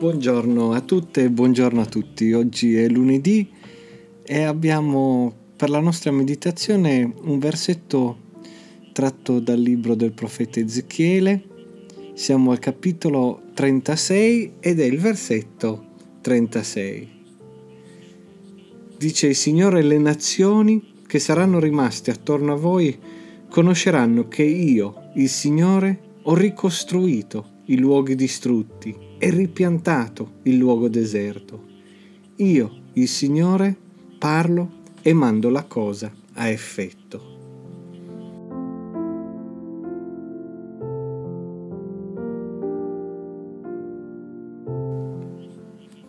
Buongiorno a tutte e buongiorno a tutti. Oggi è lunedì e abbiamo per la nostra meditazione un versetto tratto dal libro del profeta Ezechiele. Siamo al capitolo 36 ed è il versetto 36. Dice il Signore le nazioni che saranno rimaste attorno a voi conosceranno che io, il Signore, ho ricostruito i luoghi distrutti e ripiantato il luogo deserto. Io, il Signore, parlo e mando la cosa a effetto.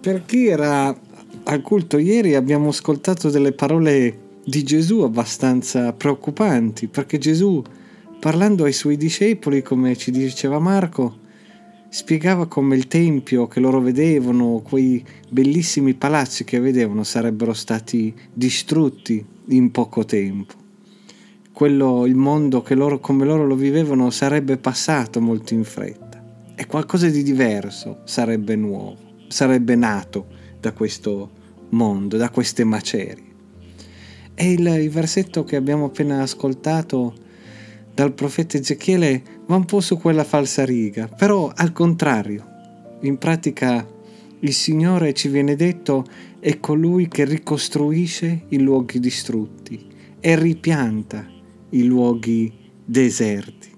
Per chi era al culto ieri abbiamo ascoltato delle parole di Gesù abbastanza preoccupanti, perché Gesù, parlando ai suoi discepoli, come ci diceva Marco, spiegava come il tempio che loro vedevano, quei bellissimi palazzi che vedevano, sarebbero stati distrutti in poco tempo. Quello, il mondo che loro, come loro lo vivevano, sarebbe passato molto in fretta. E qualcosa di diverso sarebbe nuovo, sarebbe nato da questo mondo, da queste macerie. E il, il versetto che abbiamo appena ascoltato dal profeta Ezechiele va un po' su quella falsa riga, però al contrario. In pratica il Signore ci viene detto è colui che ricostruisce i luoghi distrutti e ripianta i luoghi deserti.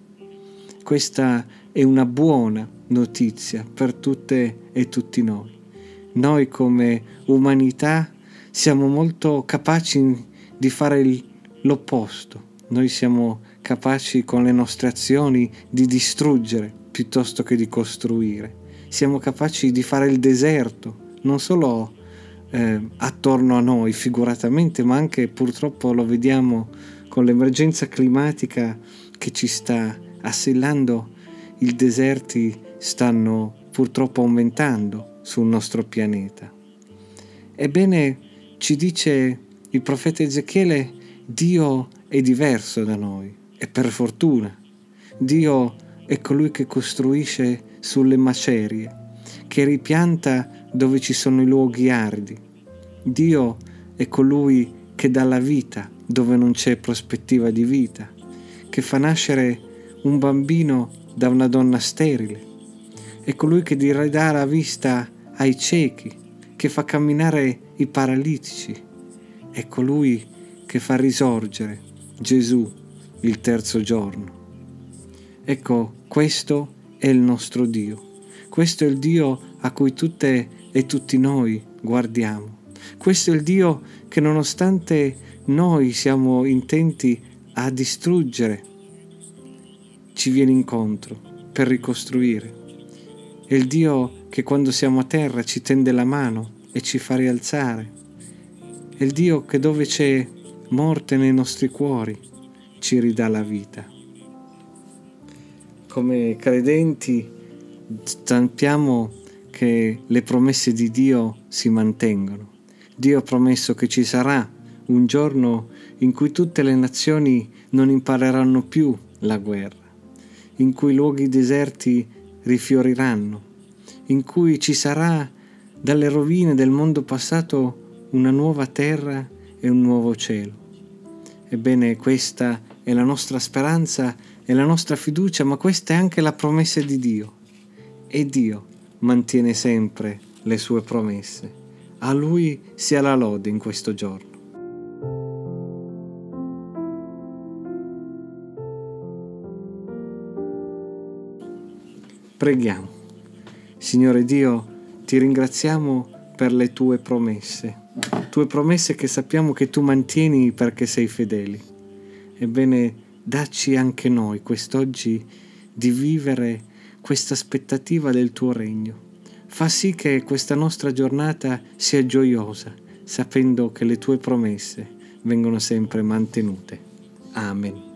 Questa è una buona notizia per tutte e tutti noi. Noi come umanità siamo molto capaci di fare l'opposto. Noi siamo capaci con le nostre azioni di distruggere piuttosto che di costruire. Siamo capaci di fare il deserto, non solo eh, attorno a noi figuratamente, ma anche purtroppo lo vediamo con l'emergenza climatica che ci sta assillando. I deserti stanno purtroppo aumentando sul nostro pianeta. Ebbene, ci dice il profeta Ezechiele, Dio è diverso da noi e per fortuna. Dio è colui che costruisce sulle macerie, che ripianta dove ci sono i luoghi aridi. Dio è colui che dà la vita dove non c'è prospettiva di vita, che fa nascere un bambino da una donna sterile. È colui che dà la vista ai ciechi, che fa camminare i paralitici, è colui che fa risorgere Gesù il terzo giorno. Ecco, questo è il nostro Dio. Questo è il Dio a cui tutte e tutti noi guardiamo. Questo è il Dio che nonostante noi siamo intenti a distruggere, ci viene incontro per ricostruire. È il Dio che quando siamo a terra ci tende la mano e ci fa rialzare è il Dio che dove c'è morte nei nostri cuori ci ridà la vita. Come credenti sappiamo che le promesse di Dio si mantengono. Dio ha promesso che ci sarà un giorno in cui tutte le nazioni non impareranno più la guerra, in cui i luoghi deserti rifioriranno, in cui ci sarà dalle rovine del mondo passato una nuova terra e un nuovo cielo. Ebbene, questa è la nostra speranza e la nostra fiducia, ma questa è anche la promessa di Dio. E Dio mantiene sempre le sue promesse. A Lui sia la lode in questo giorno. Preghiamo. Signore Dio, ti ringraziamo per le tue promesse tue promesse che sappiamo che tu mantieni perché sei fedeli. Ebbene, dacci anche noi quest'oggi di vivere questa aspettativa del tuo regno. Fa sì che questa nostra giornata sia gioiosa, sapendo che le tue promesse vengono sempre mantenute. Amen.